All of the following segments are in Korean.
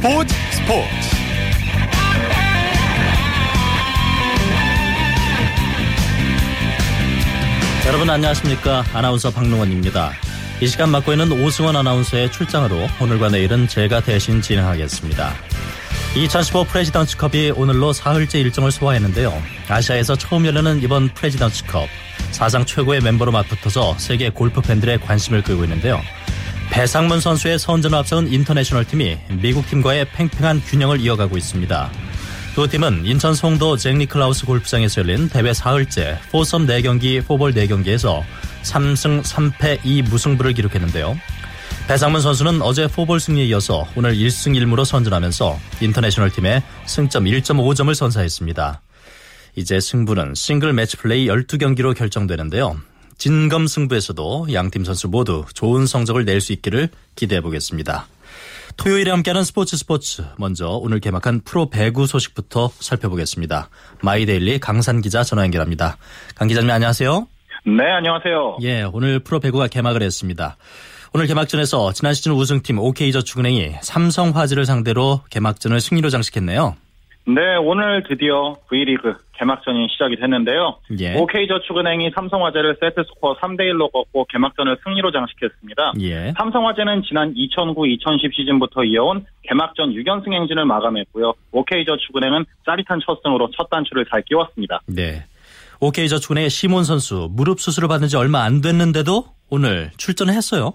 스포츠 스포츠 여러분 안녕하십니까 아나운서 박능원입니다. 이 시간 맡고 있는 오승원 아나운서의 출장으로 오늘과 내일은 제가 대신 진행하겠습니다. 2015 프레지던츠컵이 오늘로 사흘째 일정을 소화했는데요. 아시아에서 처음 열리는 이번 프레지던츠컵 사상 최고의 멤버로 맞붙어서 세계 골프 팬들의 관심을 끌고 있는데요. 배상문 선수의 선전을 앞세운 인터내셔널 팀이 미국 팀과의 팽팽한 균형을 이어가고 있습니다. 두 팀은 인천 송도 잭 니클라우스 골프장에서 열린 대회 사흘째 포섬 4경기, 포볼 4경기에서 3승 3패 2무승부를 기록했는데요. 배상문 선수는 어제 포볼 승리에 이어서 오늘 1승 1무로 선전하면서 인터내셔널 팀의 승점 1.5점을 선사했습니다. 이제 승부는 싱글 매치 플레이 12경기로 결정되는데요. 진검 승부에서도 양팀 선수 모두 좋은 성적을 낼 수 있기를 기대해 보겠습니다. 토요일에 함께하는 스포츠 스포츠. 먼저 오늘 개막한 프로 배구 소식부터 살펴보겠습니다. 마이데일리 강산 기자 전화 연결합니다. 강 기자님 안녕하세요. 네, 안녕하세요. 예, 오늘 프로 배구가 개막을 했습니다. 오늘 개막전에서 지난 시즌 우승팀 OK저축은행이 삼성화재를 상대로 개막전을 승리로 장식했네요. 네, 오늘 드디어 V리그 개막전이 시작이 됐는데요. 예. OK저축은행이 삼성화재를 세트스코어 3대1로 꺾고 개막전을 승리로 장식했습니다. 예. 삼성화재는 지난 2009-2010 시즌부터 이어온 개막전 6연승 행진을 마감했고요. OK저축은행은 짜릿한 첫 승으로 첫 단추를 잘 끼웠습니다. 네. OK저축은행의 시몬 선수 무릎 수술을 받은 지 얼마 안 됐는데도 오늘 출전을 했어요.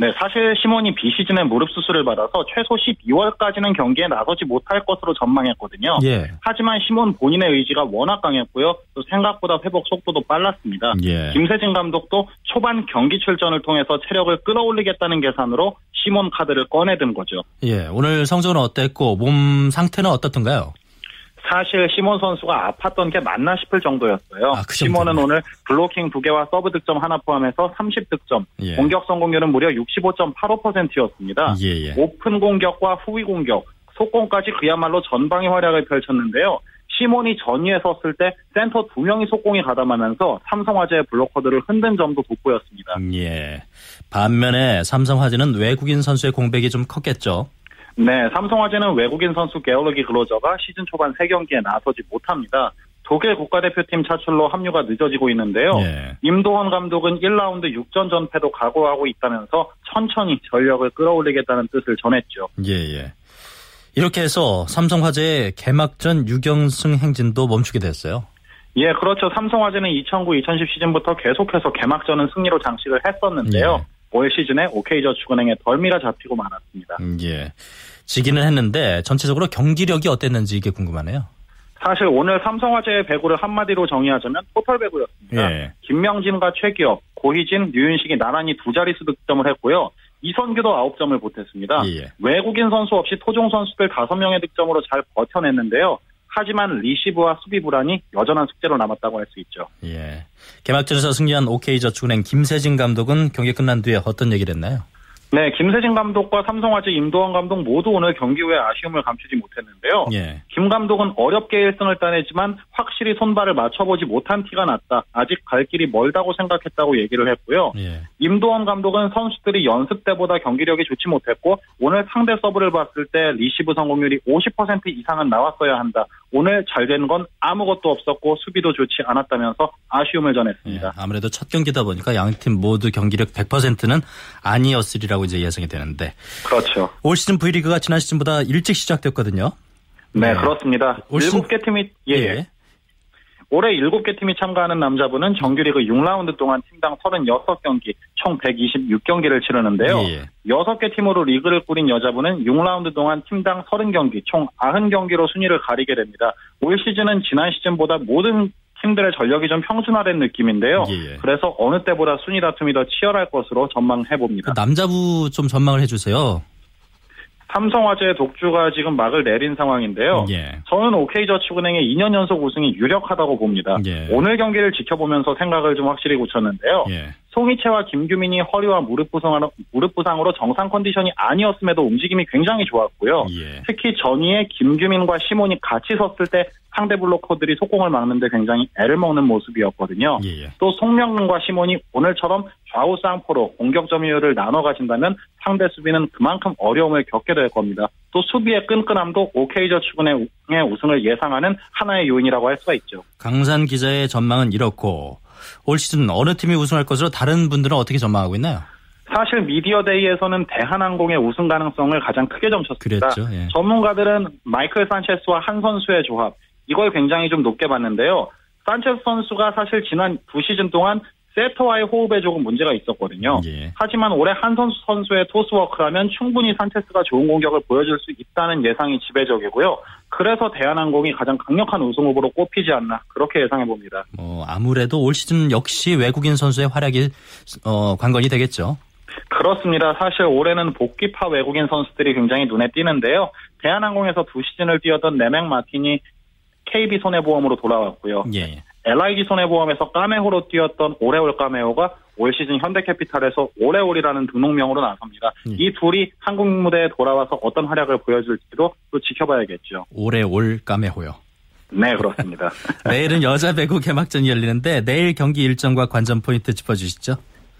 네, 사실 시몬이 비시즌에 무릎 수술을 받아서 최소 12월까지는 경기에 나서지 못할 것으로 전망했거든요. 예. 하지만 시몬 본인의 의지가 워낙 강했고요. 또 생각보다 회복 속도도 빨랐습니다. 예. 김세진 감독도 초반 경기 출전을 통해서 체력을 끌어올리겠다는 계산으로 시몬 카드를 꺼내든 거죠. 예. 오늘 성적은 어땠고 몸 상태는 어떻던가요? 사실 시몬 선수가 아팠던 게 맞나 싶을 정도였어요. 아, 그. 시몬은 오늘 블로킹 2개와 서브 득점 하나 포함해서 30득점, 예. 공격 성공률은 무려 65.85%였습니다. 예, 예. 오픈 공격과 후위 공격, 속공까지 그야말로 전방위 활약을 펼쳤는데요. 시몬이 전위에 섰을 때 센터 두 명이 속공에 가담하면서 삼성화재의 블로커들을 흔든 점도 돋보였습니다. 예. 반면에 삼성화재는 외국인 선수의 공백이 좀 컸겠죠. 네, 삼성화재는 외국인 선수 게올러기 글로저가 시즌 초반 3경기에 나서지 못합니다. 독일 국가대표팀 차출로 합류가 늦어지고 있는데요. 예. 임도원 감독은 1라운드 6전 전패도 각오하고 있다면서 천천히 전력을 끌어올리겠다는 뜻을 전했죠. 예, 예. 이렇게 해서 삼성화재의 개막전 6연승 행진도 멈추게 됐어요. 예, 그렇죠. 삼성화재는 2009-2010 시즌부터 계속해서 개막전은 승리로 장식을 했었는데요. 예. 올 시즌에 OK저축은행에 덜미가 잡히고 말았습니다. 음, 예. 지기는 했는데 전체적으로 경기력이 어땠는지 이게 궁금하네요. 사실 오늘 삼성화재의 배구를 한마디로 정의하자면 토탈 배구였습니다. 예. 김명진과 최기업, 고희진, 류윤식이 나란히 두 자릿수 득점을 했고요. 이선규도 9점을 보탰습니다. 예, 예. 외국인 선수 없이 토종 선수들 5명의 득점으로 잘 버텨냈는데요. 하지만 리시브와 수비 불안이 여전한 숙제로 남았다고 할 수 있죠. 예. 개막전에서 승리한 OK저축은행 김세진 감독은 경기 끝난 뒤에 어떤 얘기를 했나요? 네, 김세진 감독과 삼성화재 임도헌 감독 모두 오늘 경기 후에 아쉬움을 감추지 못했는데요. 예. 김 감독은 어렵게 1승을 따내지만 확실히 손발을 맞춰보지 못한 티가 났다. 아직 갈 길이 멀다고 생각했다고 얘기를 했고요. 예. 임도헌 감독은 선수들이 연습 때보다 경기력이 좋지 못했고 오늘 상대 서브를 봤을 때 리시브 성공률이 50% 이상은 나왔어야 한다. 오늘 잘된건 아무것도 없었고 수비도 좋지 않았다면서 아쉬움을 예. 전했습니다. 아무래도 첫 경기다 보니까 양팀 모두 경기력 100%는 아니었으리라고 이제 예상이 되는데 그렇죠. 올 시즌 V리그가 지난 시즌보다 일찍 시작됐거든요. 네, 네. 그렇습니다. 올 시즌- 일곱 개 팀이 예, 예. 올해 7개 팀이 참가하는 남자부는 정규리그 6라운드 동안 팀당 36경기, 총 126경기를 치르는데요. 예, 예. 6개 팀으로 리그를 꾸린 여자부는 6라운드 동안 팀당 30경기, 총 90경기로 순위를 가리게 됩니다. 올 시즌은 지난 시즌보다 모든 팀들의 전력이 좀 평준화된 느낌인데요. 예, 예. 그래서 어느 때보다 순위 다툼이 더 치열할 것으로 전망해 봅니다. 그 남자부 좀 전망을 해주세요. 삼성화재의 독주가 지금 막을 내린 상황인데요. 예. 저는 OK저축은행의 2년 연속 우승이 유력하다고 봅니다. 예. 오늘 경기를 지켜보면서 생각을 좀 확실히 굳혔는데요. 예. 송이채와 김규민이 허리와 무릎 부상으로, 무릎 부상으로 정상 컨디션이 아니었음에도 움직임이 굉장히 좋았고요. 예. 특히 전위에 김규민과 시몬이 같이 섰을 때 상대 블로커들이 속공을 막는데 굉장히 애를 먹는 모습이었거든요. 예. 예. 또 송명근과 시몬이 오늘처럼 좌우 쌍포로 공격 점유율을 나눠 가진다면 상대 수비는 그만큼 어려움을 겪게 될 겁니다. 또 수비의 끈끈함도 OK저축은의 우승을 예상하는 하나의 요인이라고 할 수가 있죠. 강산 기자의 전망은 이렇고 올 시즌 어느 팀이 우승할 것으로 다른 분들은 어떻게 전망하고 있나요? 사실 미디어 데이에서는 대한항공의 우승 가능성을 가장 크게 점쳤습니다. 그랬죠, 예. 전문가들은 마이클 산체스와 한 선수의 조합 이걸 굉장히 좀 높게 봤는데요. 산체스 선수가 사실 지난 두 시즌 동안 세터와의 호흡에 조금 문제가 있었거든요. 예. 하지만 올해 한 선수 선수의 토스워크라면 충분히 산체스가 좋은 공격을 보여줄 수 있다는 예상이 지배적이고요. 그래서 대한항공이 가장 강력한 우승 후보로 꼽히지 않나 그렇게 예상해 봅니다. 뭐 아무래도 올 시즌 역시 외국인 선수의 활약이 어, 관건이 되겠죠. 그렇습니다. 사실 올해는 복귀파 외국인 선수들이 굉장히 눈에 띄는데요. 대한항공에서 두 시즌을 뛰었던 네맹 마틴이 KB 손해보험으로 돌아왔고요. 예. LIG 손해보험에서 까메호로 뛰었던 오레올 까메오가 올 시즌 현대캐피탈에서 오레올이라는 등록명으로 나섭니다. 예. 이 둘이 한국 무대에 돌아와서 어떤 활약을 보여줄지도 또 지켜봐야겠죠. 오레올 까메호요. 네, 그렇습니다. 내일은 여자 배구 개막전이 열리는데 내일 경기 일정과 관전 포인트 짚어주시죠.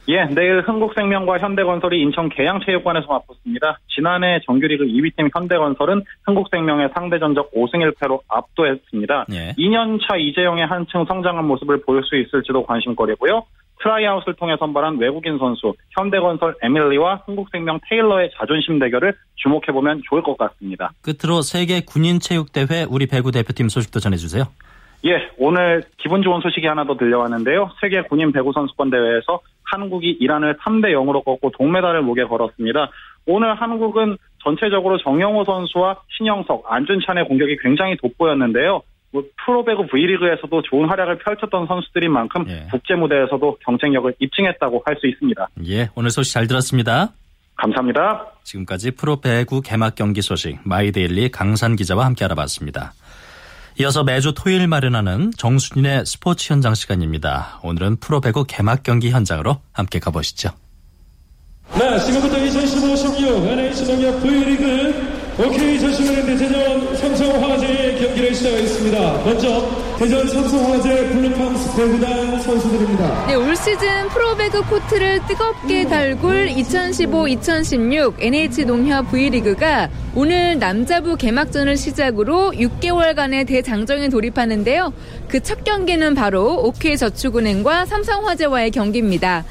예, 내일 흥국생명과 현대건설이 인천 계양체육관에서 맞붙습니다. 지난해 정규리그 2위팀 현대건설은 흥국생명의 상대 전적 5승 1패로 압도했습니다. 예. 2년차 이재영의 한층 성장한 모습을 보일 수 있을지도 관심거리고요. 트라이아웃을 통해 선발한 외국인 선수 현대건설 에밀리와 흥국생명 테일러의 자존심 대결을 주목해보면 좋을 것 같습니다. 끝으로 세계 군인체육대회 우리 배구 대표팀 소식도 전해주세요. 예, 오늘 기분 좋은 소식이 하나 더 들려왔는데요. 세계 군인 배구 선수권 대회에서 한국이 이란을 3대 0으로 꺾고 동메달을 목에 걸었습니다. 오늘 한국은 전체적으로 전영호 선수와 신영석, 안준찬의 공격이 굉장히 돋보였는데요. 뭐 프로배구 V리그에서도 좋은 활약을 펼쳤던 선수들인 만큼 예. 국제 무대에서도 경쟁력을 입증했다고 할 수 있습니다. 예, 오늘 소식 잘 들었습니다. 감사합니다. 지금까지 프로배구 개막 경기 소식 마이데일리 강산 기자와 함께 알아봤습니다. 이어서 매주 토요일 마련하는 정수진의 스포츠 현장 시간입니다. 오늘은 프로배구 개막 경기 현장으로 함께 가보시죠. 네, 지금부터 2015-16 NH 농협 V리그 OK 저축은행 대전 경기를 시작하겠습니다. 먼저 대전 삼성화재 블루팡스 배구단 선수들입니다. 네, 올 시즌 프로배구 코트를 뜨겁게 달굴 2015-2016 NH농협 V리그가 오늘 남자부 개막전을 시작으로 6개월간의 대장정에 돌입하는데요. 그 첫 경기는 바로 OK저축은행과 삼성화재와의 경기입니다.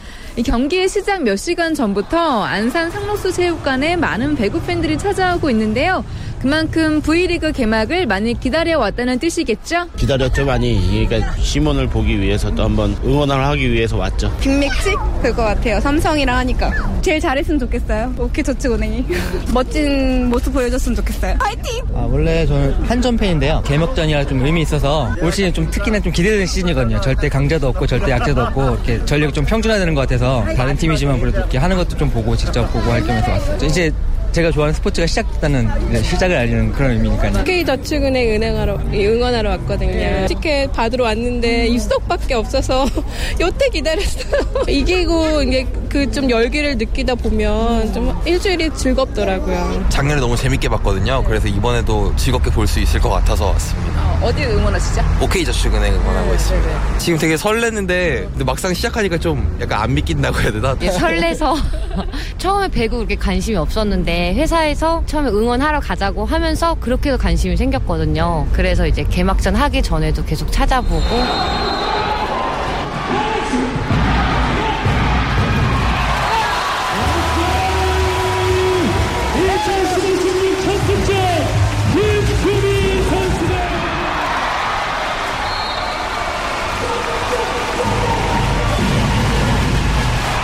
경기의 시작 몇 시간 전부터 안산 상록수 체육관에 많은 배구 팬들이 찾아오고 있는데요. 그만큼 V리그 개막을 많이 기다려왔다는 뜻이겠죠? 기다렸죠 많이. 그러니까 시몬을 보기 위해서 또 한번 응원을 하기 위해서 왔죠. 빅맥치? 그거 같아요. 삼성이랑 하니까. 제일 잘했으면 좋겠어요. 오케이 저축 은행이. 멋진 모습 보여줬으면 좋겠어요. 파이팅! 아, 원래 저는 한전 팬인데요. 개막전이라 좀 의미 있어서 올 시즌 좀 특히나 좀 기대되는 시즌이거든요. 절대 강자도 없고 절대 약자도 없고 이렇게 전력이 좀 평준화되는 것 같아서 다른 팀이지만 그래도 이렇게 하는 것도 좀 보고 직접 보고 할 겸해서 왔어요. 이제 제가 좋아하는 스포츠가 시작됐다는 시작을 알리는 그런 의미니까요. K저축은행 은행하러 응원하러 왔거든요. 네. 티켓 받으러 왔는데 입석밖에 없어서 여태 기다렸어요. 이기고 이게 그 좀 열기를 느끼다 보면 좀 일주일이 즐겁더라고요. 작년에 너무 재밌게 봤거든요. 그래서 이번에도 즐겁게 볼 수 있을 것 같아서 왔습니다. 어디 응원하시죠? OK저축은행 응원하고 네, 있습니다. 네, 네. 지금 되게 설레는데 근데 막상 시작하니까 좀 약간 안 믿긴다고 해야 되나? 예, 설레서 처음에 배구 그렇게 관심이 없었는데 회사에서 처음에 응원하러 가자고 하면서 그렇게도 관심이 생겼거든요. 그래서 이제 개막전 하기 전에도 계속 찾아보고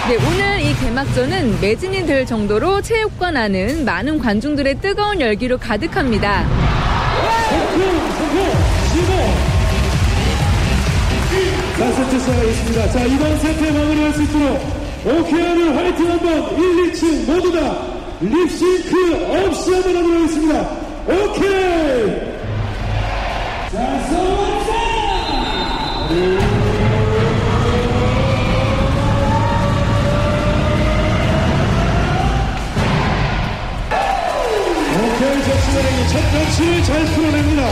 네, 오늘 이 개막전은 매진이 될 정도로 체육관 안은 많은 관중들의 뜨거운 열기로 가득합니다. 시작하겠습니다. 자, 이번 세트 마무리할 수 있도록 오케이하는 화이팅 한번 1, 2층 모두 다 립싱크 없이 한번 하도록 하겠습니다. 오케이! 자, 소원 첫 잘 풀어냅니다.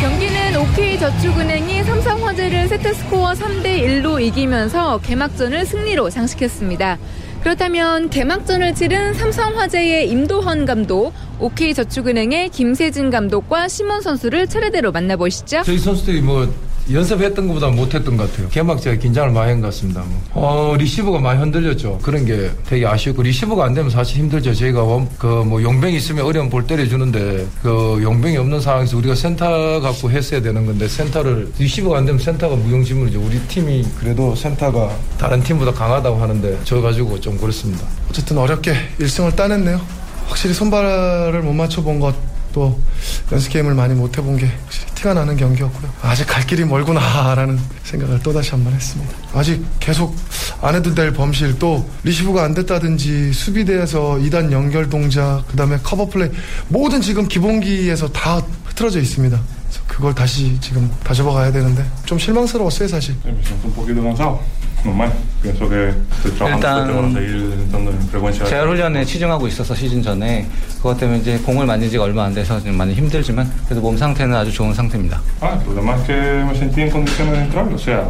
경기는 OK저축은행이 삼성화재를 세트스코어 3대1로 이기면서 개막전을 승리로 장식했습니다. 그렇다면 개막전을 치른 삼성화재의 임도헌 감독, OK저축은행의 김세진 감독과 시몬 선수를 차례대로 만나보시죠. 저희 선수들이 뭐 연습했던 것보다 못했던 것 같아요. 개막전이라 긴장을 많이 한 것 같습니다. 어, 리시브가 많이 흔들렸죠. 그런 게 되게 아쉬웠고 리시브가 안 되면 사실 힘들죠. 저희가 그 뭐 용병이 있으면 어려운 볼 때려주는데 그 용병이 없는 상황에서 우리가 센터 갖고 했어야 되는 건데 센터를 리시브가 안 되면 센터가 무용지물이죠. 우리 팀이 그래도 센터가 다른 팀보다 강하다고 하는데 저 가지고 좀 그렇습니다. 어쨌든 어렵게 1승을 따냈네요. 확실히 손발을 못 맞춰본 것 또 연습 게임을 많이 못 해본 게 티가 나는 경기였고요. 아직 갈 길이 멀구나라는 생각을 또 다시 한 번 했습니다. 아직 계속 안 해도 될 범실 또 리시브가 안 됐다든지 수비대에서 2단 연결 동작 그다음에 커버 플레이 모든 지금 기본기에서 다 흐트러져 있습니다. 그걸 다시 지금 다잡아 가야 되는데 좀 실망스러웠어요 사실. un poquito cansado. Normal. Pienso que estoy trabajando fuerte para seguir entrando en frecuencia. 재활 훈련에 치중하고 있어서 시즌 전에 그것 때문에 이제 공을 만진 지가 얼마 안 돼서 좀 많이 힘들지만 그래도 몸 상태는 아주 좋은 상태입니다. Ah, lo demás es que me sentí en condiciones de entrar, o sea.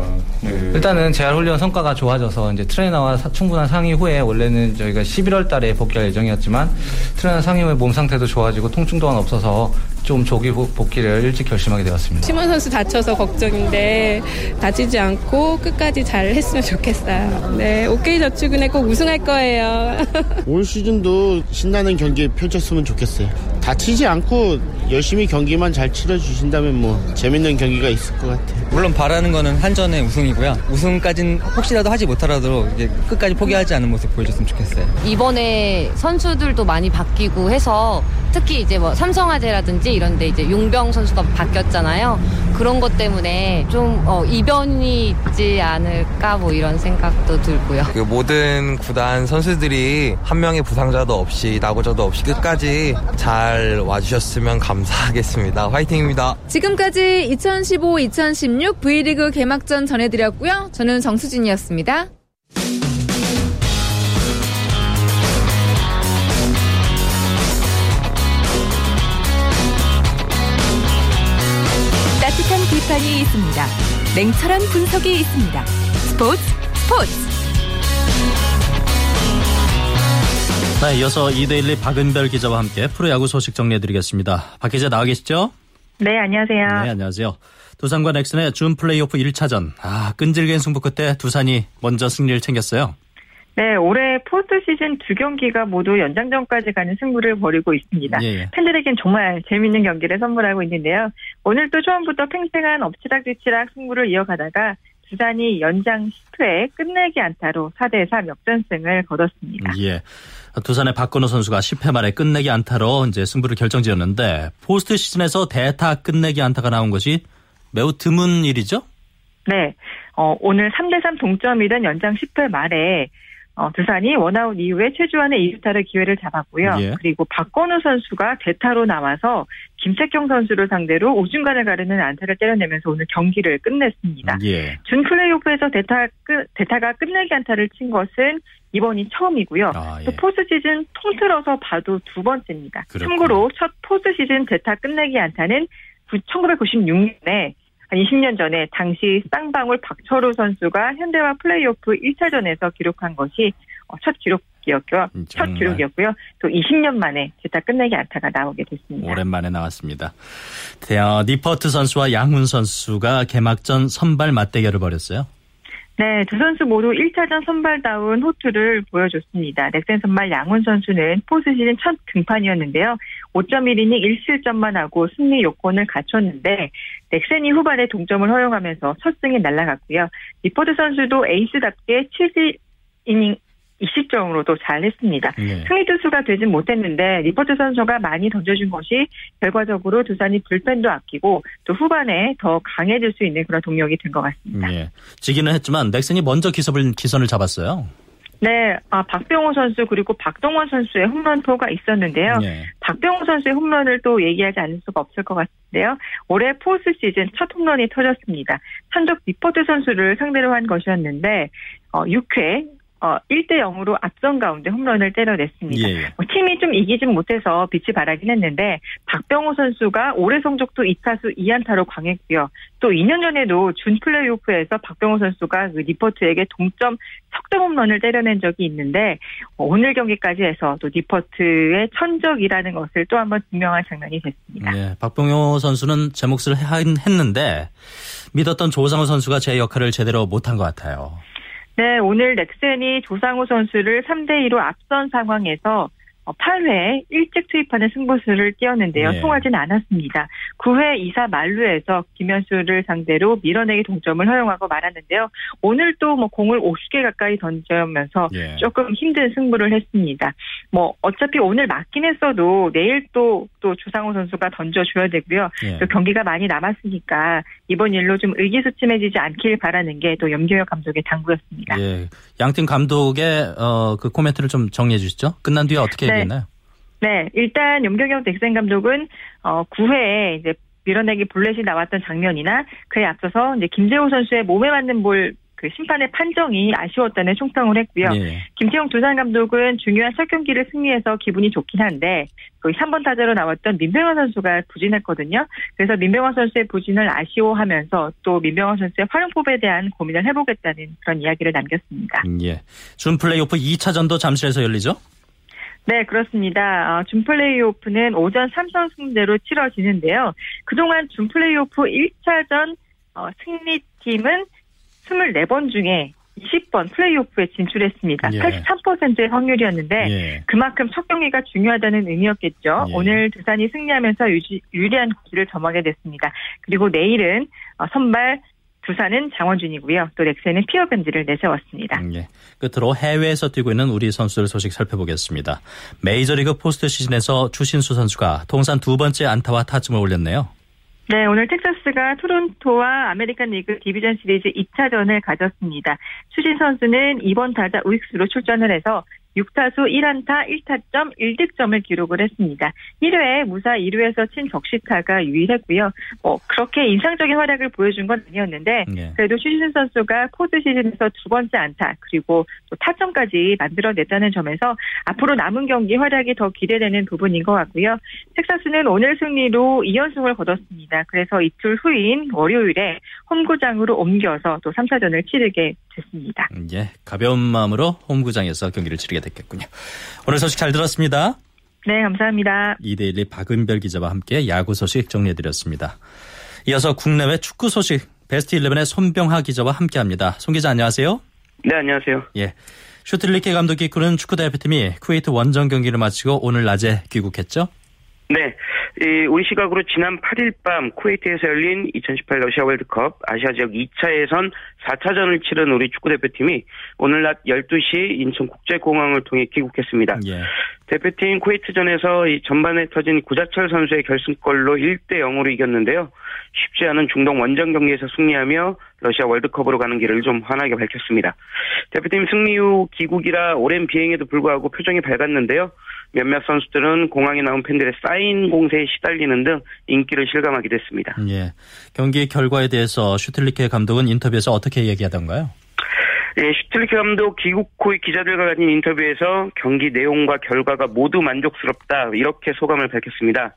에, 일단은 재활 훈련 성과가 좋아져서 이제 트레이너와 사- 충분한 상의 후에 원래는 저희가 11월 달에 복귀할 예정이었지만 트레이너 상의 후에 몸 상태도 좋아지고 통증 또한 없어서 좀 조기 복- 복귀를 일찍 결심하게 되었습니다. 시몬 선수 다쳐서 걱정인데 다치지 않고 끝까지 잘 했으면 좋겠어요. 네, 오케이 저축은행 꼭 우승할 거예요. 올 시즌도 신나는 경기 펼쳤으면 좋겠어요. 다치지 않고 열심히 경기만 잘 치러주신다면 뭐 재밌는 경기가 있을 것 같아요. 물론 바라는 거는 한전의 우승이고요. 우승까진 혹시라도 하지 못하라도 이제 끝까지 포기하지 않는 모습 보여줬으면 좋겠어요. 이번에 선수들도 많이 바뀌고 해서 특히 이제 뭐 삼성화재라든지 이런데 이제 용병 선수가 바뀌었잖아요. 그런 것 때문에 좀 어, 이변이 있지 않을까 뭐 이런 생각도 들고요. 그 모든 구단 선수들이 한 명의 부상자도 없이 나고자도 없이 끝까지 잘 와주셨으면 감사하겠습니다. 화이팅입니다. 지금까지 2015-2016 V리그 개막전 전해드렸고요. 저는 정수진이었습니다. 따뜻한 비판이 있습니다. 냉철한 분석이 있습니다. 스포츠 스포츠 네, 이어서 이데일리 박은별 기자와 함께 프로야구 소식 정리해드리겠습니다. 박 기자 나와 계시죠? 네, 안녕하세요. 네, 안녕하세요. 두산과 넥센의 준 플레이오프 1차전. 아, 끈질긴 승부 끝에 두산이 먼저 승리를 챙겼어요. 네, 올해 포스트 시즌 두 경기가 모두 연장전까지 가는 승부를 벌이고 있습니다. 예, 예. 팬들에겐 정말 재밌는 경기를 선물하고 있는데요. 오늘도 처음부터 팽팽한 엎치락뒤치락 승부를 이어가다가 두산이 연장 10회 끝내기 안타로 4대3 역전승을 거뒀습니다. 예. 두산의 박건우 선수가 10회 말에 끝내기 안타로 이제 승부를 결정지었는데 포스트 시즌에서 대타 끝내기 안타가 나온 것이 매우 드문 일이죠? 네, 어, 오늘 3대3 동점이던 연장 10회 말에 어, 두산이 원아웃 이후에 최주환의 2루타를 기회를 잡았고요. 예. 그리고 박건우 선수가 대타로 나와서 김택형 선수를 상대로 우중간을 가르는 안타를 때려내면서 오늘 경기를 끝냈습니다. 예. 준 플레이오프에서 대타 끝, 대타가 끝내기 안타를 친 것은 이번이 처음이고요. 아, 예. 또 포스트 시즌 통틀어서 봐도 두 번째입니다. 그렇군요. 참고로 첫 포스트 시즌 대타 끝내기 안타는 1996년에 한 20년 전에 당시 쌍방울 박철우 선수가 현대와 플레이오프 1차전에서 기록한 것이 어, 첫 기록이었고요. 첫 정말. 기록이었고요. 또 20년 만에 대타 끝내기 안타가 나오게 됐습니다. 오랜만에 나왔습니다. 대- 어, 니퍼트 선수와 양훈 선수가 개막전 선발 맞대결을 벌였어요. 네, 두 선수 모두 1차전 선발다운 호투를 보여줬습니다. 넥센 선발 양훈 선수는 포스트 시즌 첫 등판이었는데요. 5.1이닝 1실점만 하고 승리 요건을 갖췄는데 넥센이 후반에 동점을 허용하면서 첫 승이 날아갔고요. 니퍼트 선수도 에이스답게 7이닝 2실점으로도 잘했습니다. 네. 승리 투수가 되진 못했는데 니퍼트 선수가 많이 던져준 것이 결과적으로 두산이 불펜도 아끼고 또 후반에 더 강해질 수 있는 그런 동력이 된 것 같습니다. 예. 지기는 했지만 넥센이 먼저 기선을, 기선을 잡았어요. 네, 아, 박병호 선수 그리고 박동원 선수의 홈런포가 있었는데요. 예. 박병호 선수의 홈런을 또 얘기하지 않을 수가 없을 것 같은데요. 올해 포스트 시즌 첫 홈런이 터졌습니다. 천적 니퍼트 선수를 상대로 한 것이었는데 어, 6회 어, 1대 0으로 앞선 가운데 홈런을 때려냈습니다. 예. 뭐 팀이 좀 이기진 못해서 빛이 바래긴 했는데 박병호 선수가 올해 성적도 2타수 2안타로 강했고요. 또 2년 전에도 준 플레이오프에서 박병호 선수가 그 리퍼트에게 동점 석점 홈런을 때려낸 적이 있는데 어, 오늘 경기까지 해서 또 리퍼트의 천적이라는 것을 또 한번 증명한 장면이 됐습니다. 예, 박병호 선수는 제 몫을 했는데 믿었던 조상우 선수가 제 역할을 제대로 못한 것 같아요. 네, 오늘 넥센이 조상우 선수를 3대 2로 앞선 상황에서 8회 일찍 투입하는 승부수를 띄었는데요. 네. 통하지는 않았습니다. 9회 2사 만루에서 김현수를 상대로 밀어내기 동점을 허용하고 말았는데요. 오늘 또 뭐 공을 50개 가까이 던져면서 예. 조금 힘든 승부를 했습니다. 뭐 어차피 오늘 맞긴 했어도 내일 또 또 조상우 선수가 던져줘야 되고요. 예. 또 경기가 많이 남았으니까 이번 일로 좀 의기소침해지지 않길 바라는 게 또 염경엽 감독의 당부였습니다. 예, 양팀 감독의 어, 그 코멘트를 좀 정리해 주시죠. 끝난 뒤에 어떻게 네. 얘기했나요? 네, 일단 염경엽 넥센 감독은 어 9회에 이제 밀어내기 볼넷이 나왔던 장면이나 그에 앞서서 이제 김재호 선수의 몸에 맞는 볼 그 심판의 판정이 아쉬웠다는 총평을 했고요. 예. 김태형 두산 감독은 중요한 첫 경기를 승리해서 기분이 좋긴 한데 그 3번 타자로 나왔던 민병헌 선수가 부진했거든요. 그래서 민병헌 선수의 부진을 아쉬워하면서 또 민병헌 선수의 활용법에 대한 고민을 해보겠다는 그런 이야기를 남겼습니다. 예. 준 플레이오프 2차전도 잠실에서 열리죠? 네, 그렇습니다. 어, 준 플레이오프는 오전 삼성 승대로 치러지는데요. 그동안 준 플레이오프 1차전 어, 승리팀은 24번 중에 20번 플레이오프에 진출했습니다. 예. 83%의 확률이었는데 예. 그만큼 첫 경기가 중요하다는 의미였겠죠. 예. 오늘 두산이 승리하면서 유지, 유리한 길을 점하게 됐습니다. 그리고 내일은 어, 선발 두산은 장원준이고요. 또 넥센은 피어밴드를 내세웠습니다. 예. 끝으로 해외에서 뛰고 있는 우리 선수들 소식 살펴보겠습니다. 메이저리그 포스트 시즌에서 추신수 선수가 통산 두 번째 안타와 타점을 올렸네요. 네, 오늘 텍사스가 토론토와 아메리칸 리그 디비전 시리즈 2차전을 가졌습니다. 추신수 선수는 2번 타자 우익수로 출전을 해서 6타수 1안타 1타점 1득점을 기록을 했습니다. 1회에 무사 2루에서 친 적시타가 유일했고요. 뭐 그렇게 인상적인 활약을 보여준 건 아니었는데 예. 그래도 추신수 선수가 포스트 시즌에서 두 번째 안타 그리고 또 타점까지 만들어냈다는 점에서 앞으로 남은 경기 활약이 더 기대되는 부분인 것 같고요. 텍사스는 오늘 승리로 2연승을 거뒀습니다. 그래서 이틀 후인 월요일에 홈구장으로 옮겨서 또 3차전을 치르게 됐습니다. 예. 가벼운 마음으로 홈구장에서 경기를 치르게 됐겠군요. 오늘 소식 잘 들었습니다. 네, 감사합니다. 이데일리 박은별 기자와 함께 야구 소식 정리해드렸습니다. 이어서 국내외 축구 소식 베스트 11의 손병하 기자와 함께합니다. 손 기자 안녕하세요. 네, 안녕하세요. 예. 슈틸리케 감독이 이끄는 축구 대표팀이 쿠웨이트 원정 경기를 마치고 오늘 낮에 귀국했죠? 네, 이 우리 시각으로 지난 8일 밤 쿠웨이트에서 열린 2018 러시아 월드컵 아시아 지역 2차 예선 4차전을 치른 우리 축구대표팀이 오늘 낮 12시 인천국제공항을 통해 귀국했습니다. 예. 대표팀 쿠웨이트전에서 이 전반에 터진 구자철 선수의 결승골로 1대 0으로 이겼는데요. 쉽지 않은 중동 원정 경기에서 승리하며 러시아 월드컵으로 가는 길을 좀 환하게 밝혔습니다. 대표팀 승리 후 귀국이라 오랜 비행에도 불구하고 표정이 밝았는데요. 몇몇 선수들은 공항에 나온 팬들의 사인 공세에 시달리는 등 인기를 실감하기도 했습니다. 예. 경기 결과에 대해서 슈틸리케 감독은 인터뷰에서 어떻게 얘기하던가요? 예, 슈틸리케 감독 귀국 후 기자들과 가진 인터뷰에서 경기 내용과 결과가 모두 만족스럽다 이렇게 소감을 밝혔습니다.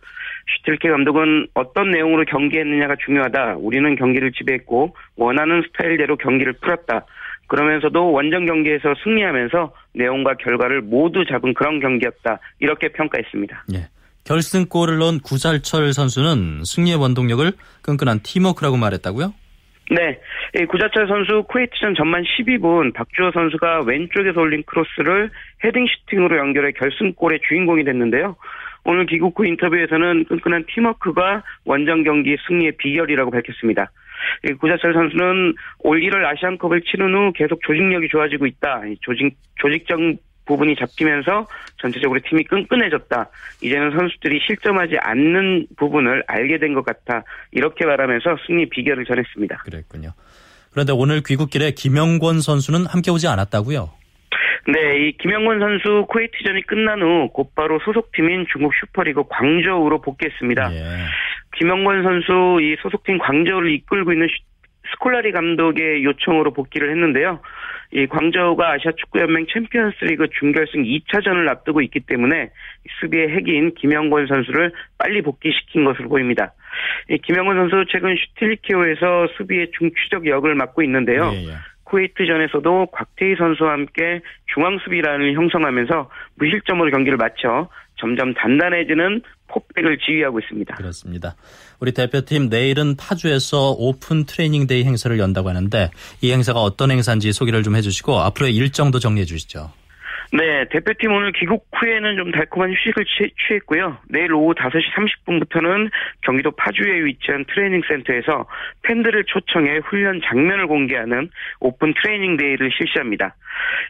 슈틸리케 감독은 어떤 내용으로 경기했느냐가 중요하다. 우리는 경기를 지배했고 원하는 스타일대로 경기를 풀었다. 그러면서도 원정 경기에서 승리하면서 내용과 결과를 모두 잡은 그런 경기였다. 이렇게 평가했습니다. 예. 결승골을 넣은 구잘철 선수는 승리의 원동력을 끈끈한 팀워크라고 말했다고요? 네. 이 구자철 선수 쿠웨이트전 전반 12분 박주호 선수가 왼쪽에서 올린 크로스를 헤딩 슈팅으로 연결해 결승골의 주인공이 됐는데요. 오늘 귀국 후 인터뷰에서는 끈끈한 팀워크가 원정 경기 승리의 비결이라고 밝혔습니다. 이 구자철 선수는 올 1월 아시안컵을 치른 후 계속 조직력이 좋아지고 있다. 이 조직, 조직적 부분이 잡히면서 전체적으로 팀이 끈끈해졌다. 이제는 선수들이 실점하지 않는 부분을 알게 된 것 같아. 이렇게 말하면서 승리 비결을 전했습니다. 그랬군요. 그런데 오늘 귀국길에 김영권 선수는 함께 오지 않았다고요? 네, 이 김영권 선수 쿠웨이트전이 끝난 후 곧바로 소속팀인 중국 슈퍼리그 광저우로 복귀했습니다. 김영권 선수 이 소속팀 광저우를 이끌고 있는 스콜라리 감독의 요청으로 복귀를 했는데요. 이 광저우가 아시아 축구연맹 챔피언스리그 준결승 2차전을 앞두고 있기 때문에 수비의 핵인 김영권 선수를 빨리 복귀시킨 것으로 보입니다. 이 김영권 선수 최근 슈틸리케호에서 수비의 중추적 역을 맡고 있는데요. 예, 예. 쿠웨이트전에서도 곽태휘 선수와 함께 중앙 수비라인을 형성하면서 무실점으로 경기를 마쳐 점점 단단해지는 포백을 지휘하고 있습니다. 그렇습니다. 우리 대표팀 내일은 파주에서 오픈 트레이닝 데이 행사를 연다고 하는데 이 행사가 어떤 행사인지 소개를 좀 해주시고 앞으로의 일정도 정리해 주시죠. 네, 대표팀 오늘 귀국 후에는 좀 달콤한 휴식을 취, 취했고요. 내일 오후 5시 30분부터는 경기도 파주에 위치한 트레이닝 센터에서 팬들을 초청해 훈련 장면을 공개하는 오픈 트레이닝 데이를 실시합니다.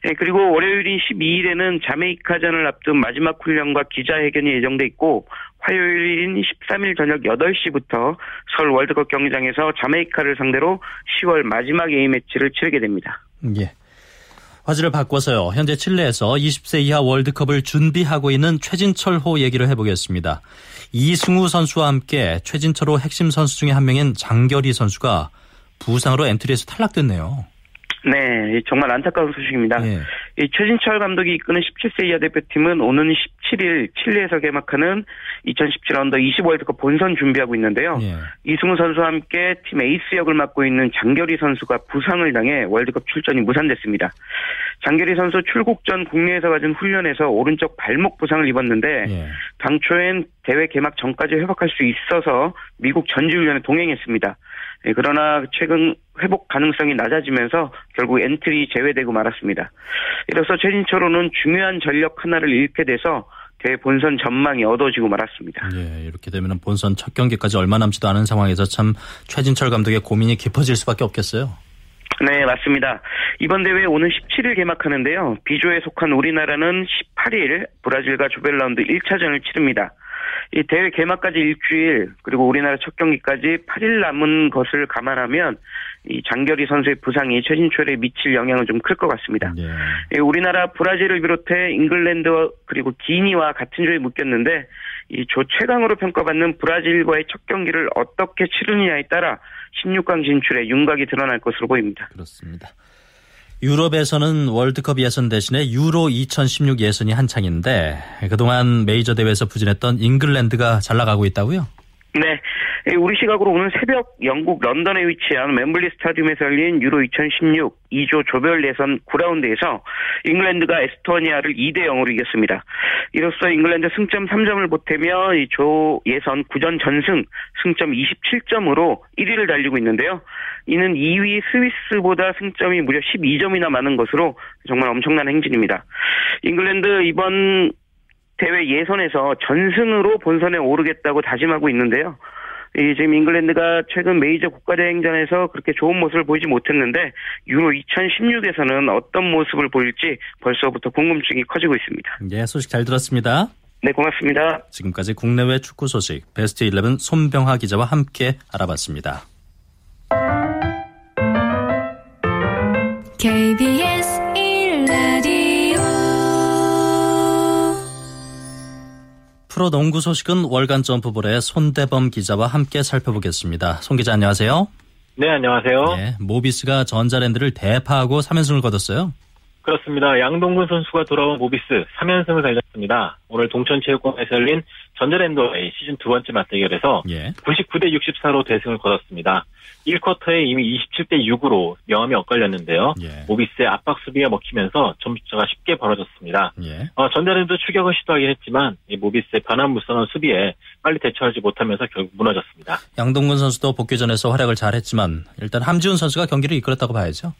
예, 그리고 월요일인 12일에는 자메이카전을 앞둔 마지막 훈련과 기자회견이 예정돼 있고 화요일인 13일 저녁 8시부터 서울 월드컵 경기장에서 자메이카를 상대로 10월 마지막 A매치를 치르게 됩니다. 예. 화제를 바꿔서요. 현재 칠레에서 20세 이하 월드컵을 준비하고 있는 최진철호 얘기를 해보겠습니다. 이승우 선수와 함께 최진철호 핵심 선수 중에 한 명인 장결희 선수가 부상으로 엔트리에서 탈락됐네요. 네, 정말 안타까운 소식입니다. 예. 이 최진철 감독이 이끄는 17세 이하 대표팀은 오는 17일 칠레에서 개막하는 2017 언더 20 월드컵 본선 준비하고 있는데요. 예. 이승우 선수와 함께 팀 에이스 역을 맡고 있는 장결희 선수가 부상을 당해 월드컵 출전이 무산됐습니다. 장결희 선수 출국 전 국내에서 가진 훈련에서 오른쪽 발목 부상을 입었는데 예. 당초엔 대회 개막 전까지 회복할 수 있어서 미국 전지훈련에 동행했습니다. 예, 그러나 최근 회복 가능성이 낮아지면서 결국 엔트리 제외되고 말았습니다. 이로써 최진철호는 중요한 전력 하나를 잃게 돼서 대회 본선 전망이 어두워지고 말았습니다. 예, 이렇게 되면 본선 첫 경기까지 얼마 남지도 않은 상황에서 참 최진철 감독의 고민이 깊어질 수밖에 없겠어요. 네, 맞습니다. 이번 대회 오는 17일 개막하는데요. B조에 속한 우리나라는 18일 브라질과 조별 라운드 1차전을 치릅니다. 이 대회 개막까지 일주일 그리고 우리나라 첫 경기까지 8일 남은 것을 감안하면 이 장결희 선수의 부상이 최진철호에 미칠 영향은 좀 클 것 같습니다. 예, 우리나라 브라질을 비롯해 잉글랜드 그리고 기니와 같은 조에 묶였는데 이 조 최강으로 평가받는 브라질과의 첫 경기를 어떻게 치르느냐에 따라 16강 진출에 윤곽이 드러날 것으로 보입니다. 그렇습니다. 유럽에서는 월드컵 예선 대신에 유로 2016 예선이 한창인데 그동안 메이저 대회에서 부진했던 잉글랜드가 잘 나가고 있다고요? 네. 우리 시각으로 오늘 새벽 영국 런던에 위치한 웸블리 스타디움에서 열린 유로 2016 E조 조별 예선 9라운드에서 잉글랜드가 에스토니아를 2대 0으로 이겼습니다. 이로써 잉글랜드 승점 3점을 보태며 E조 예선 9전 전승 승점 27점으로 1위를 달리고 있는데요. 이는 2위 스위스보다 승점이 무려 12점이나 많은 것으로 정말 엄청난 행진입니다. 잉글랜드 이번 대회 예선에서 전승으로 본선에 오르겠다고 다짐하고 있는데요. 이 지금 잉글랜드가 최근 메이저 국가대행전에서 그렇게 좋은 모습을 보이지 못했는데 유로 2016에서는 어떤 모습을 보일지 벌써부터 궁금증이 커지고 있습니다. 예, 소식 잘 들었습니다. 네, 고맙습니다. 지금까지 국내외 축구 소식 베스트 11 손병하 기자와 함께 알아봤습니다. KBS 프로 농구 소식은 월간 점프볼의 손대범 기자와 함께 살펴보겠습니다. 손 기자 안녕하세요. 네, 안녕하세요. 네, 모비스가 전자랜드를 대파하고 3연승을 거뒀어요. 그렇습니다. 양동근 선수가 돌아온 모비스 3연승을 달렸습니다. 오늘 동천체육관에서 열린 전자랜드와의 시즌 두 번째 맞대결에서 예. 99대 64로 대승을 거뒀습니다. 1쿼터에 이미 27대 6으로 명함이 엇갈렸는데요. 예. 모비스의 압박 수비가 먹히면서 점수차가 쉽게 벌어졌습니다. 예. 어, 전자랜드 추격을 시도하긴 했지만 이 모비스의 변화무쌍한 수비에 빨리 대처하지 못하면서 결국 무너졌습니다. 양동근 선수도 복귀전에서 활약을 잘했지만 일단 함지훈 선수가 경기를 이끌었다고 봐야죠.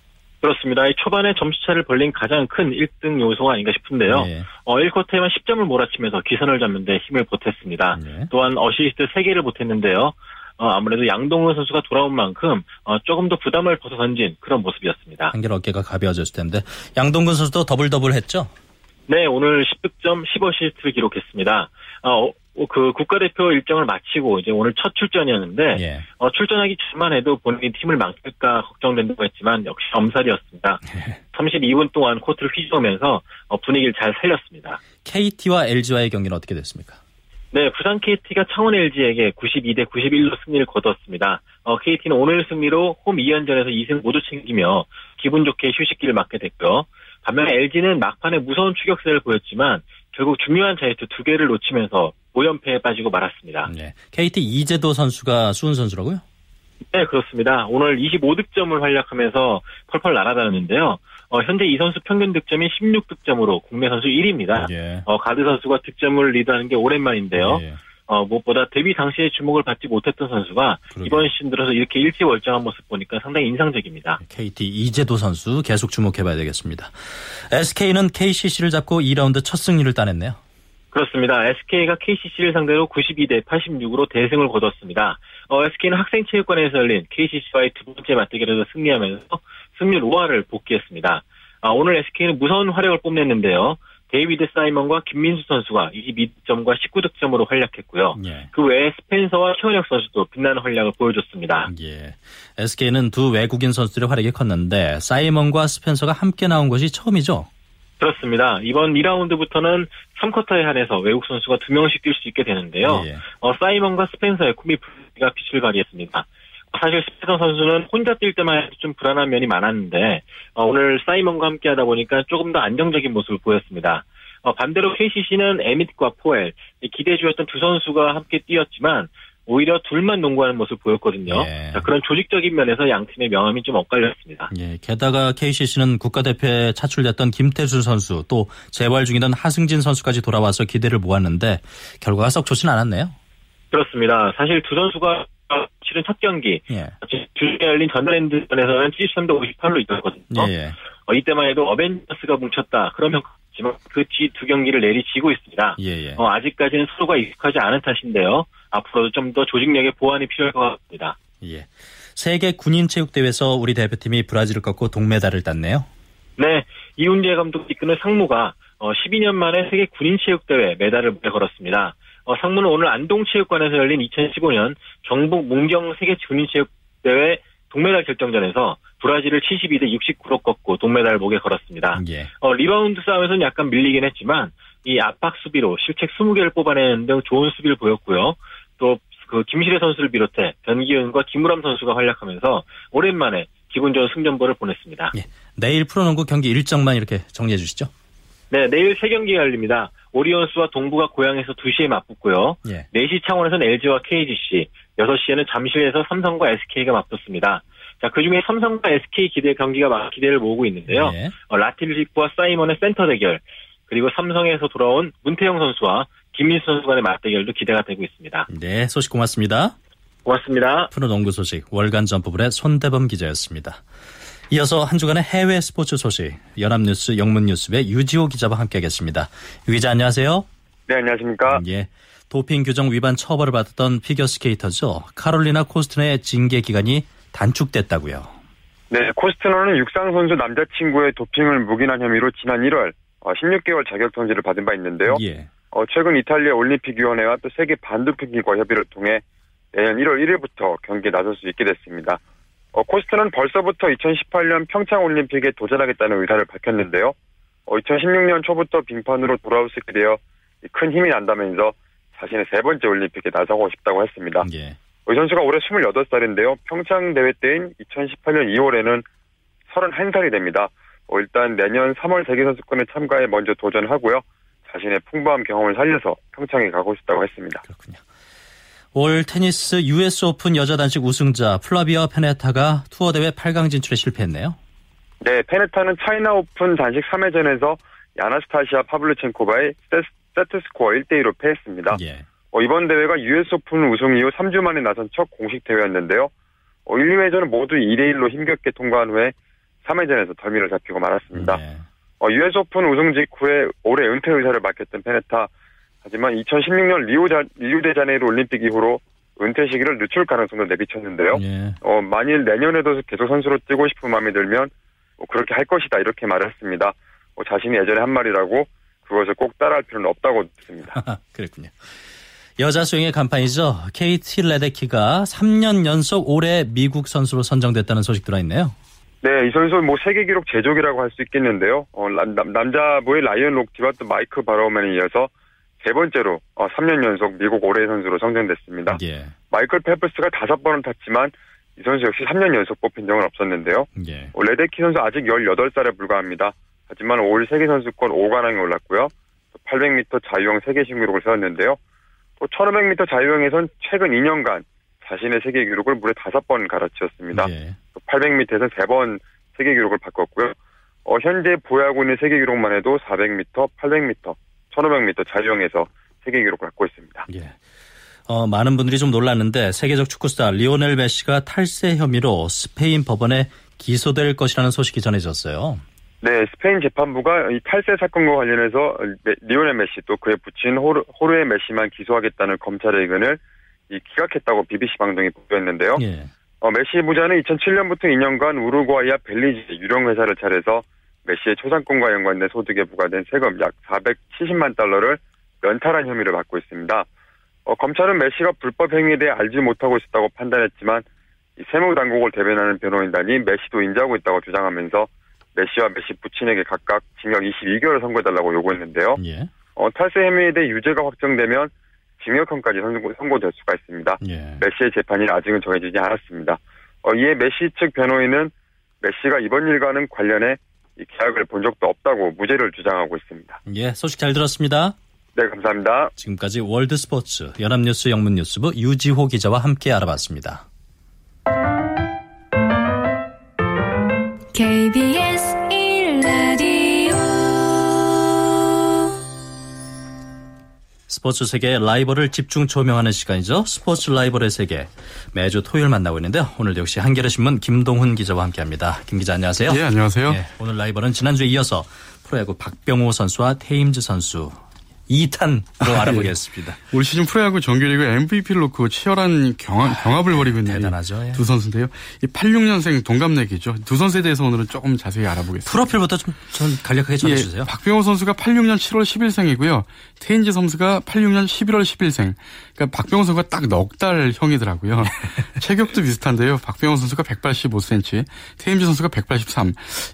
그렇습니다. 이 초반에 점수차를 벌린 가장 큰 1등 요소가 아닌가 싶은데요. 예. 어, 1쿼터에만 10점을 몰아치면서 기선을 잡는 데 힘을 보탰습니다. 또한 어시스트 3개를 보탰는데요. 어, 아무래도 양동근 선수가 돌아온 만큼 어, 조금 더 부담을 벗어 던진 그런 모습이었습니다. 한결 어깨가 가벼워졌을 텐데 양동근 선수도 더블 더블 했죠. 네, 오늘 10득점 10어시스트를 기록했습니다. 어, 그 국가대표 일정을 마치고 이제 오늘 첫 출전이었는데 예. 어, 출전하기 전만 해도 본인이 팀을 망칠까 걱정된다고 했지만 역시 엄살이었습니다. 32분 동안 코트를 휘저으면서 어, 분위기를 잘 살렸습니다. KT와 LG와의 경기는 어떻게 됐습니까? 네, 부산 KT가 창원 LG에게 92대 91로 승리를 거뒀습니다. 어, KT는 오늘 승리로 홈 2연전에서 2승 모두 챙기며 기분 좋게 휴식기를 맞게 됐고요. 반면에 LG는 막판에 무서운 추격세를 보였지만 결국 중요한 자유투 두 개를 놓치면서 5연패에 빠지고 말았습니다. 네. KT 이재도 선수가 수훈 선수라고요? 네, 그렇습니다. 오늘 25득점을 활약하면서 펄펄 날아다녔는데요. 어, 현재 이 선수 평균 득점이 16득점으로 국내 선수 1위입니다. 예. 어, 가드 선수가 득점을 리드하는 게 오랜만인데요. 예. 어, 무엇보다 데뷔 당시에 주목을 받지 못했던 선수가 이번 시즌 들어서 이렇게 일찌월장한 모습 보니까 상당히 인상적입니다. KT 이재도 선수 계속 주목해봐야 되겠습니다. SK는 KCC를 잡고 2라운드 첫 승리를 따냈네요. 그렇습니다. SK가 KCC를 상대로 92대 86으로 대승을 거뒀습니다. 어, SK는 학생체육관에서 열린 KCC와의 두 번째 맞대결에서 승리하면서 승률 5할을 복귀했습니다. 아, 오늘 SK는 무서운 활약을 뽐냈는데요. 데이비드 사이먼과 김민수 선수가 22득점과 19득점으로 활약했고요. 예. 그 외에 스펜서와 최원혁 선수도 빛나는 활약을 보여줬습니다. 예. SK는 두 외국인 선수들의 활약이 컸는데 사이먼과 스펜서가 함께 나온 것이 처음이죠. 그렇습니다. 이번 2라운드부터는 3쿼터에 한해서 외국 선수가 2명씩 뛸 수 있게 되는데요. 예. 어, 사이먼과 스펜서의 콤비 플레이가 빛을 발휘했습니다. 사실 스펜서 선수는 혼자 뛸 때만 해도 좀 불안한 면이 많았는데 어, 오늘 사이먼과 함께 하다 보니까 조금 더 안정적인 모습을 보였습니다. 어, 반대로 KCC는 에밋과 포엘 기대주였던 두 선수가 함께 뛰었지만 오히려 둘만 농구하는 모습을 보였거든요. 예. 자, 그런 조직적인 면에서 양 팀의 명암이 좀 엇갈렸습니다. 예, 게다가 KCC는 국가대표에 차출됐던 김태수 선수 또 재활 중이던 하승진 선수까지 돌아와서 기대를 모았는데 결과가 썩 좋지는 않았네요. 그렇습니다. 사실 두 선수가 치른 첫 경기 예. 주중에 열린 전자랜드전에서는 73대 58로 이겼거든요. 예, 예. 어, 이때만 해도 어벤져스가 뭉쳤다 그런 평가지만 그뒤 두 경기를 내리치고 있습니다. 예, 예. 어, 아직까지는 서로가 익숙하지 않은 탓인데요. 앞으로도 좀 더 조직력의 보완이 필요할 것 같습니다. 예. 세계 군인 체육 대회에서 우리 대표팀이 브라질을 꺾고 동메달을 땄네요. 네, 이훈재 감독 이끄는 상무가 어, 12년 만에 세계 군인 체육 대회 메달을 목에 걸었습니다. 어, 상무는 오늘 안동체육관에서 열린 2015년 경북 문경 세계 군인 체육대회 동메달 결정전에서 브라질을 72대 69로 꺾고 동메달 목에 걸었습니다. 예. 어, 리바운드 싸움에서는 약간 밀리긴 했지만 이 압박 수비로 실책 20개를 뽑아내는 등 좋은 수비를 보였고요. 또 그 김시래 선수를 비롯해 변기훈과 김우람 선수가 활약하면서 오랜만에 기분 좋은 승전보를 보냈습니다. 내일 프로농구 경기 일정만 이렇게 정리해 주시죠. 네, 내일 세 경기가 열립니다. 오리온스와 동부가 고향에서 2시에 맞붙고요. 예. 4시 창원에서는 LG와 KGC, 6시에는 잠실에서 삼성과 SK가 맞붙습니다. 자, 그 중에 삼성과 SK 기대 경기가 막 기대를 모으고 있는데요. 예. 어, 라틸리프와 사이먼의 센터 대결, 그리고 삼성에서 돌아온 문태영 선수와 김민수 선수 간의 맞대결도 기대가 되고 있습니다. 네, 소식 고맙습니다. 고맙습니다. 프로농구 소식 월간 점프볼의 손대범 기자였습니다. 이어서 한 주간의 해외 스포츠 소식 연합뉴스 영문뉴스의 유지호 기자와 함께하겠습니다. 유 기자 안녕하세요. 네, 안녕하십니까. 예. 도핑 규정 위반 처벌을 받았던 피겨스케이터죠. 카롤리나 코스트너의 징계 기간이 단축됐다고요. 네, 코스트너는 육상 선수 남자친구의 도핑을 묵인한 혐의로 지난 1월 16개월 자격 정지를 받은 바 있는데요. 예. 어, 최근 이탈리아 올림픽위원회와 또 세계 반도핑기구와 협의를 통해 내년 1월 1일부터 경기에 나설 수 있게 됐습니다. 어, 코스트는 벌써부터 2018년 평창 올림픽에 도전하겠다는 의사를 밝혔는데요. 어, 2016년 초부터 빙판으로 돌아올 수 있게 되어 큰 힘이 난다면서 자신의 세 번째 올림픽에 나서고 싶다고 했습니다. 예. 어, 이 선수가 올해 28살인데요. 평창 대회 때인 2018년 2월에는 31살이 됩니다. 어, 일단 내년 3월 세계선수권에 참가에 먼저 도전하고요. 자신의 풍부한 경험을 살려서 평창에 가고 싶다고 했습니다. 올 테니스 US 오픈 여자 단식 우승자 플라비아 페네타가 투어 대회 8강 진출에 실패했네요. 네, 페네타는 차이나 오픈 단식 3회전에서 아나스타시아 파블류첸코바에 세트 스코어 1대2로 패했습니다. 예. 어, 이번 대회가 US 오픈 우승 이후 3주 만에 나선 첫 공식 대회였는데요. 어, 1, 2회전은 모두 2대1로 힘겹게 통과한 후에 3회전에서 덜미를 잡히고 말았습니다. 어, US 오픈 우승 직후에 올해 은퇴 의사를 밝혔던 페네타 하지만 2016년 리우 자, 리우데자네이루 올림픽 이후로 은퇴 시기를 늦출 가능성도 내비쳤는데요. 예. 어, 만일 내년에도 계속 선수로 뛰고 싶은 마음이 들면 뭐 그렇게 할 것이다 이렇게 말을 했습니다. 어, 자신이 예전에 한 말이라고 그것을 꼭 따라할 필요는 없다고 듣습니다. 그랬군요. 여자 수영의 간판이죠. 케이티 레데키가 3년 연속 올해 미국 선수로 선정됐다는 소식 들어있네요. 네, 이 선수 뭐 세계 기록 제조기라고 할 수 있겠는데요. 어, 남, 남자부의 라이언 록티와 또 마이크 바로우맨에 이어서 세 번째로 3년 연속 미국 올해의 선수로 선정됐습니다. 예. 마이클 펠프스가 다섯 번은 탔지만 이 선수 역시 3년 연속 뽑힌 적은 없었는데요. 예. 레데키 선수 아직 18살에 불과합니다. 하지만 올 세계 선수권 5관왕에 올랐고요. 800m 자유형 세계 신기록을 세웠는데요. 또 1500m 자유형에선 최근 2년간 자신의 세계 기록을 무려 5번 갈아치웠습니다. 예. 800m에서는 3번 세계 기록을 바꿨고요. 어, 현재 보유하고 있는 세계 기록만 해도 400m, 800m, 1500m 자유형에서 세계 기록을 갖고 있습니다. 예. 어, 많은 분들이 좀 놀랐는데 세계적 축구스타 리오넬 메시가 탈세 혐의로 스페인 법원에 기소될 것이라는 소식이 전해졌어요. 네, 스페인 재판부가 이 탈세 사건과 관련해서 리오넬 메시 또 그의 부친 호르, 호르헤 메시만 기소하겠다는 검찰의 의견을 이 기각했다고 BBC 방송이 보도했는데요. 예. 어, 메시 부자는 2007년부터 2년간 우루과이와 벨리즈 유령 회사를 차려서 메시의 초상권과 연관된 소득에 부과된 세금 약 470만 달러를 포탈한 혐의를 받고 있습니다. 어, 검찰은 메시가 불법 행위에 대해 알지 못하고 있었다고 판단했지만 세무 당국을 대변하는 변호인단이 메시도 인지하고 있다고 주장하면서 메시와 메시 부친에게 각각 징역 22개월을 선고해달라고 요구했는데요. 예. 어, 탈세 혐의에 대해 유죄가 확정되면 징역형까지 선고, 선고될 수가 있습니다. 예. 메시의 재판이 아직은 정해지지 않았습니다. 어, 이에 메시 측 변호인은 메시가 이번 일과는 관련해 이 계약을 본 적도 없다고 무죄를 주장하고 있습니다. 예, 소식 잘 들었습니다. 네, 감사합니다. 지금까지 월드스포츠 연합뉴스 영문뉴스부 유지호 기자와 함께 알아봤습니다. 스포츠 세계의 라이벌을 집중 조명하는 시간이죠. 스포츠 라이벌의 세계. 매주 토요일 만나고 있는데요. 오늘도 역시 한겨레신문 김동훈 기자와 함께합니다. 김 기자 안녕하세요. 예, 안녕하세요. 예, 오늘 라이벌은 지난주에 이어서 프로야구 박병호 선수와 테임즈 선수 2탄으로 알아보겠습니다. 올 시즌 프로야구 정규리그 MVP를 놓고 치열한 경합, 경합을 벌이고 있는 대단하죠. 예. 두 선수인데요. 이 86년생 동갑내기죠. 두 선수에 대해서 오늘은 조금 자세히 알아보겠습니다. 프로필부터 좀전 간략하게 전해주세요. 예, 박병호 선수가 86년 7월 10일생이고요. 테인즈 선수가 86년 11월 10일생. 그러니까 박병호 선수가 딱 넉 달 형이더라고요. 체격도 비슷한데요. 박병호 선수가 185cm, 테임즈 선수가 183.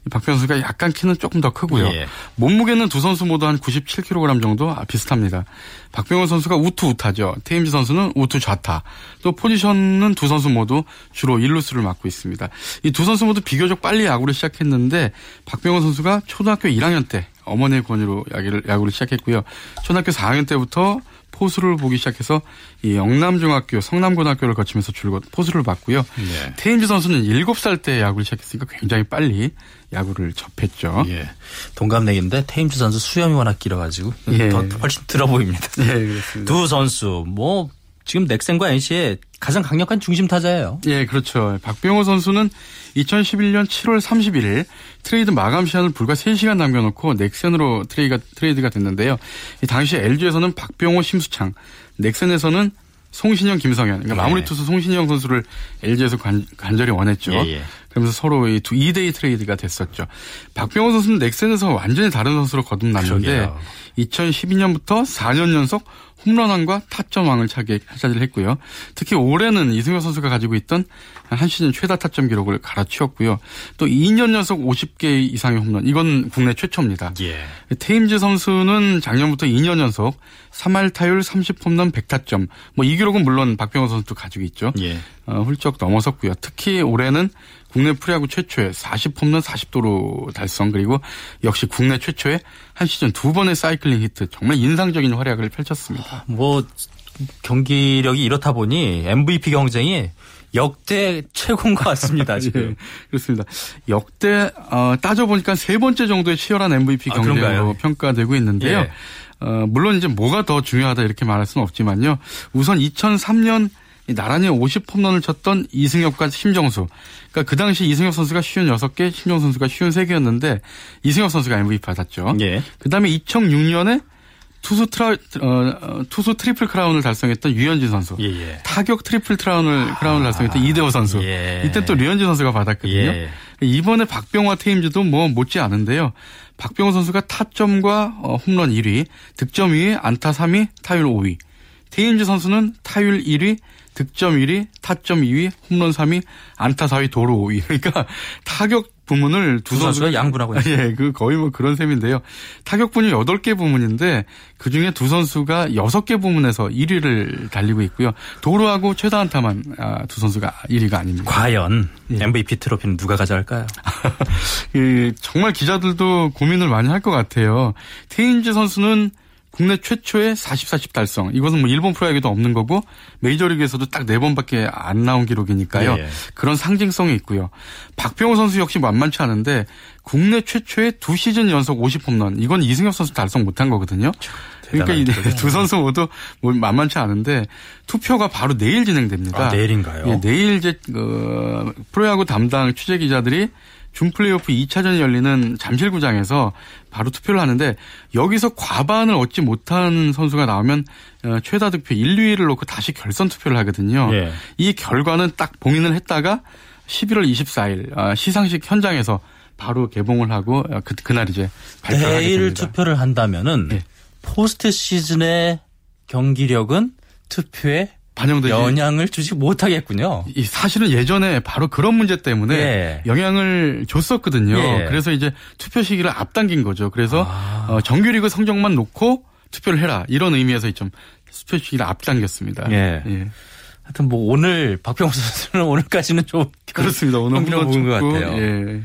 박병호 선수가 약간 키는 조금 더 크고요. 예. 몸무게는 두 선수 모두 한 97kg 정도 비슷합니다. 박병호 선수가 우투 우타죠. 테임즈 선수는 우투 좌타. 또 포지션은 두 선수 모두 주로 일루스를 맡고 있습니다. 이 두 선수 모두 비교적 빨리 야구를 시작했는데 박병호 선수가 초등학교 1학년 때 어머니의 권유로 야구를, 야구를 시작했고요. 초등학교 4학년 때부터 포수를 보기 시작해서 이 영남중학교, 성남고등학교를 거치면서 줄곧 포수를 봤고요. 네. 테임즈 선수는 7살 때 야구를 시작했으니까 굉장히 빨리 야구를 접했죠. 예. 동갑내기인데 테임즈 선수 수염이 워낙 길어가지고 예. 더 훨씬 들어 보입니다. 예, 그렇습니다. 두 선수 뭐 지금 넥센과 NC의 가장 강력한 중심 타자예요. 예, 그렇죠. 박병호 선수는 2011년 7월 31일 트레이드 마감 시한을 불과 3시간 남겨놓고 넥센으로 트레이가, 트레이드가 됐는데요. 이 당시 LG에서는 박병호, 심수창, 넥센에서는 송신영, 김성현, 그러니까 네. 마무리 투수 송신영 선수를 LG에서 간, 간절히 원했죠. 예, 예. 그러면서 서로 이두 2대2 트레이드가 됐었죠. 박병호 선수는 넥센에서 완전히 다른 선수로 거듭났는데 그러게요. 2012년부터 4년 연속 홈런왕과 타점왕을 차기, 차지를 했고요. 특히 올해는 이승엽 선수가 가지고 있던 한 시즌 최다 타점 기록을 갈아치웠고요. 또 2년 연속 50개 이상의 홈런. 이건 국내 최초입니다. 예. 테임즈 선수는 작년부터 2년 연속 3할 타율 30홈런 100타점. 뭐 이 기록은 물론 박병호 선수도 가지고 있죠. 예. 어, 훌쩍 넘어섰고요. 특히 올해는 국내 프로야구 최초의 40홈런 40도루 달성 그리고 역시 국내 최초의 한 시즌 두 번의 사이클링 히트 정말 인상적인 활약을 펼쳤습니다. 뭐 경기력이 이렇다 보니 MVP 경쟁이 역대 최고인 것 같습니다. 지금. 예, 그렇습니다. 역대 어, 따져 보니까 세 번째 정도의 치열한 MVP 아, 경쟁으로 그런가요? 평가되고 있는데요. 예. 어, 물론 이제 뭐가 더 중요하다 이렇게 말할 수는 없지만요. 우선 2003년 나란히 50홈런을 쳤던 이승엽과 심정수. 그러니까 그 당시 이승엽 선수가 56개, 심정수 선수가 53개였는데 이승엽 선수가 MVP 받았죠. 예. 그다음에 2006년에 투수 트라 어, 어, 투수 트리플 크라운을 달성했던 유현진 선수. 예, 예. 타격 트리플 크라운을 크라운을 달성했던 이대호 선수. 예. 이때 또 류현진 선수가 받았거든요. 예. 이번에 박병호와 테임즈도 뭐 못지 않은데요. 박병호 선수가 타점과 어, 홈런 1위, 득점 2위, 안타 3위, 타율 5위. 테임즈 선수는 타율 1위, 득점 1위, 타점 2위, 홈런 3위, 안타 4위, 도루 5위. 그러니까 타격 부문을 두, 두 선수가 양분하고 있어요. 예, 그 거의 뭐 그런 셈인데요. 타격 분이 8개 부문인데 그 중에 두 선수가 6개 부문에서 1위를 달리고 있고요. 도루하고 최다 안타만 아, 두 선수가 1위가 아닙니다. 과연 예. MVP 트로피는 누가 가져갈까요? 그 정말 기자들도 고민을 많이 할 것 같아요. 테인즈 선수는 국내 최초의 40, 40 달성. 이것은 뭐 일본 프로야구도 없는 거고 메이저리그에서도 딱 네 번밖에 안 나온 기록이니까요. 예. 그런 상징성이 있고요. 박병호 선수 역시 만만치 않은데 국내 최초의 두 시즌 연속 50홈런. 이건 이승엽 선수 달성 못한 거거든요. 그러니까 이 두 선수 모두 뭐 만만치 않은데 투표가 바로 내일 진행됩니다. 아, 내일인가요? 예, 내일 이제 그 프로야구 담당 취재 기자들이 준 플레이오프 2차전이 열리는 잠실구장에서 바로 투표를 하는데 여기서 과반을 얻지 못한 선수가 나오면 어, 최다 득표 1, 2위를 놓고 다시 결선 투표를 하거든요. 예. 이 결과는 딱 봉인을 했다가 11월 24일 어, 시상식 현장에서 바로 개봉을 하고 어, 그, 그날 이제 발표를 하게 됩니다. 내일 투표를 한다면은 예. 포스트 시즌의 경기력은 투표에 반영되지 영향을 주지 못하겠군요. 이 사실은 예전에 바로 그런 문제 때문에 예. 영향을 줬었거든요. 예. 그래서 이제 투표 시기를 앞당긴 거죠. 그래서 아. 어, 정규리그 성적만 놓고 투표를 해라 이런 의미에서 좀 투표 시기를 앞당겼습니다. 예. 예. 하여튼 뭐 오늘 박병호 선수는 오늘까지는 좀 그렇습니다. 오늘 흥미로운 것 같아요. 예.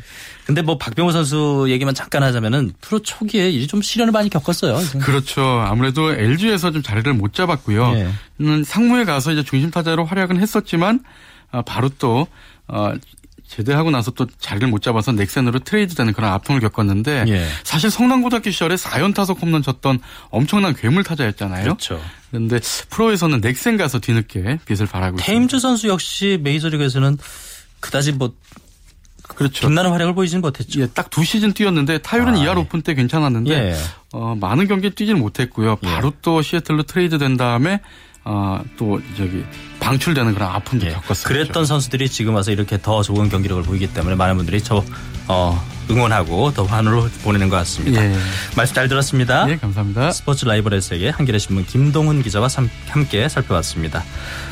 근데 뭐 박병호 선수 얘기만 잠깐 하자면은 프로 초기에 이제 좀 시련을 많이 겪었어요. 그렇죠. 아무래도 LG에서 좀 자리를 못 잡았고요. 예. 음, 상무에 가서 이제 중심 타자로 활약은 했었지만 아, 바로 또 어, 제대하고 나서 또 자리를 못 잡아서 넥센으로 트레이드되는 그런 아픔을 겪었는데 예. 사실 성남고등학교 시절에 4연타석 홈런 쳤던 엄청난 괴물 타자였잖아요. 그렇죠. 그런데 프로에서는 넥센 가서 뒤늦게 빛을 발하고 테임즈 있습니다. 선수 역시 메이저리그에서는 그다지 뭐 그렇죠. 빛나는 활약을 보이지는 못했죠. 예, 딱 두 시즌 뛰었는데 타율은 아, 2할 오푼 대 괜찮았는데 예. 어, 많은 경기 뛰지는 못했고요. 예. 바로 또 시애틀로 트레이드 된 다음에 어, 또 저기 방출되는 그런 아픔도 예. 겪었어요. 그랬던 선수들이 지금 와서 이렇게 더 좋은 경기력을 보이기 때문에 많은 분들이 저 어, 응원하고 더 환호를 보내는 것 같습니다. 예. 말씀 잘 들었습니다. 예, 감사합니다. 스포츠 라이벌에서의 한겨레 신문 김동훈 기자와 함께 살펴봤습니다.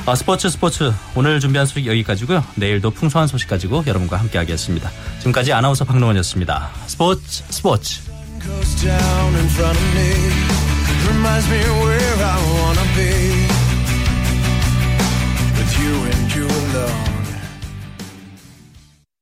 아, 스포츠 스포츠 오늘 준비한 소식 여기까지고요. 내일도 풍성한 소식 가지고 여러분과 함께하겠습니다. 지금까지 아나운서 박노원이었습니다. 스포츠 스포츠. reminds me where I wanna be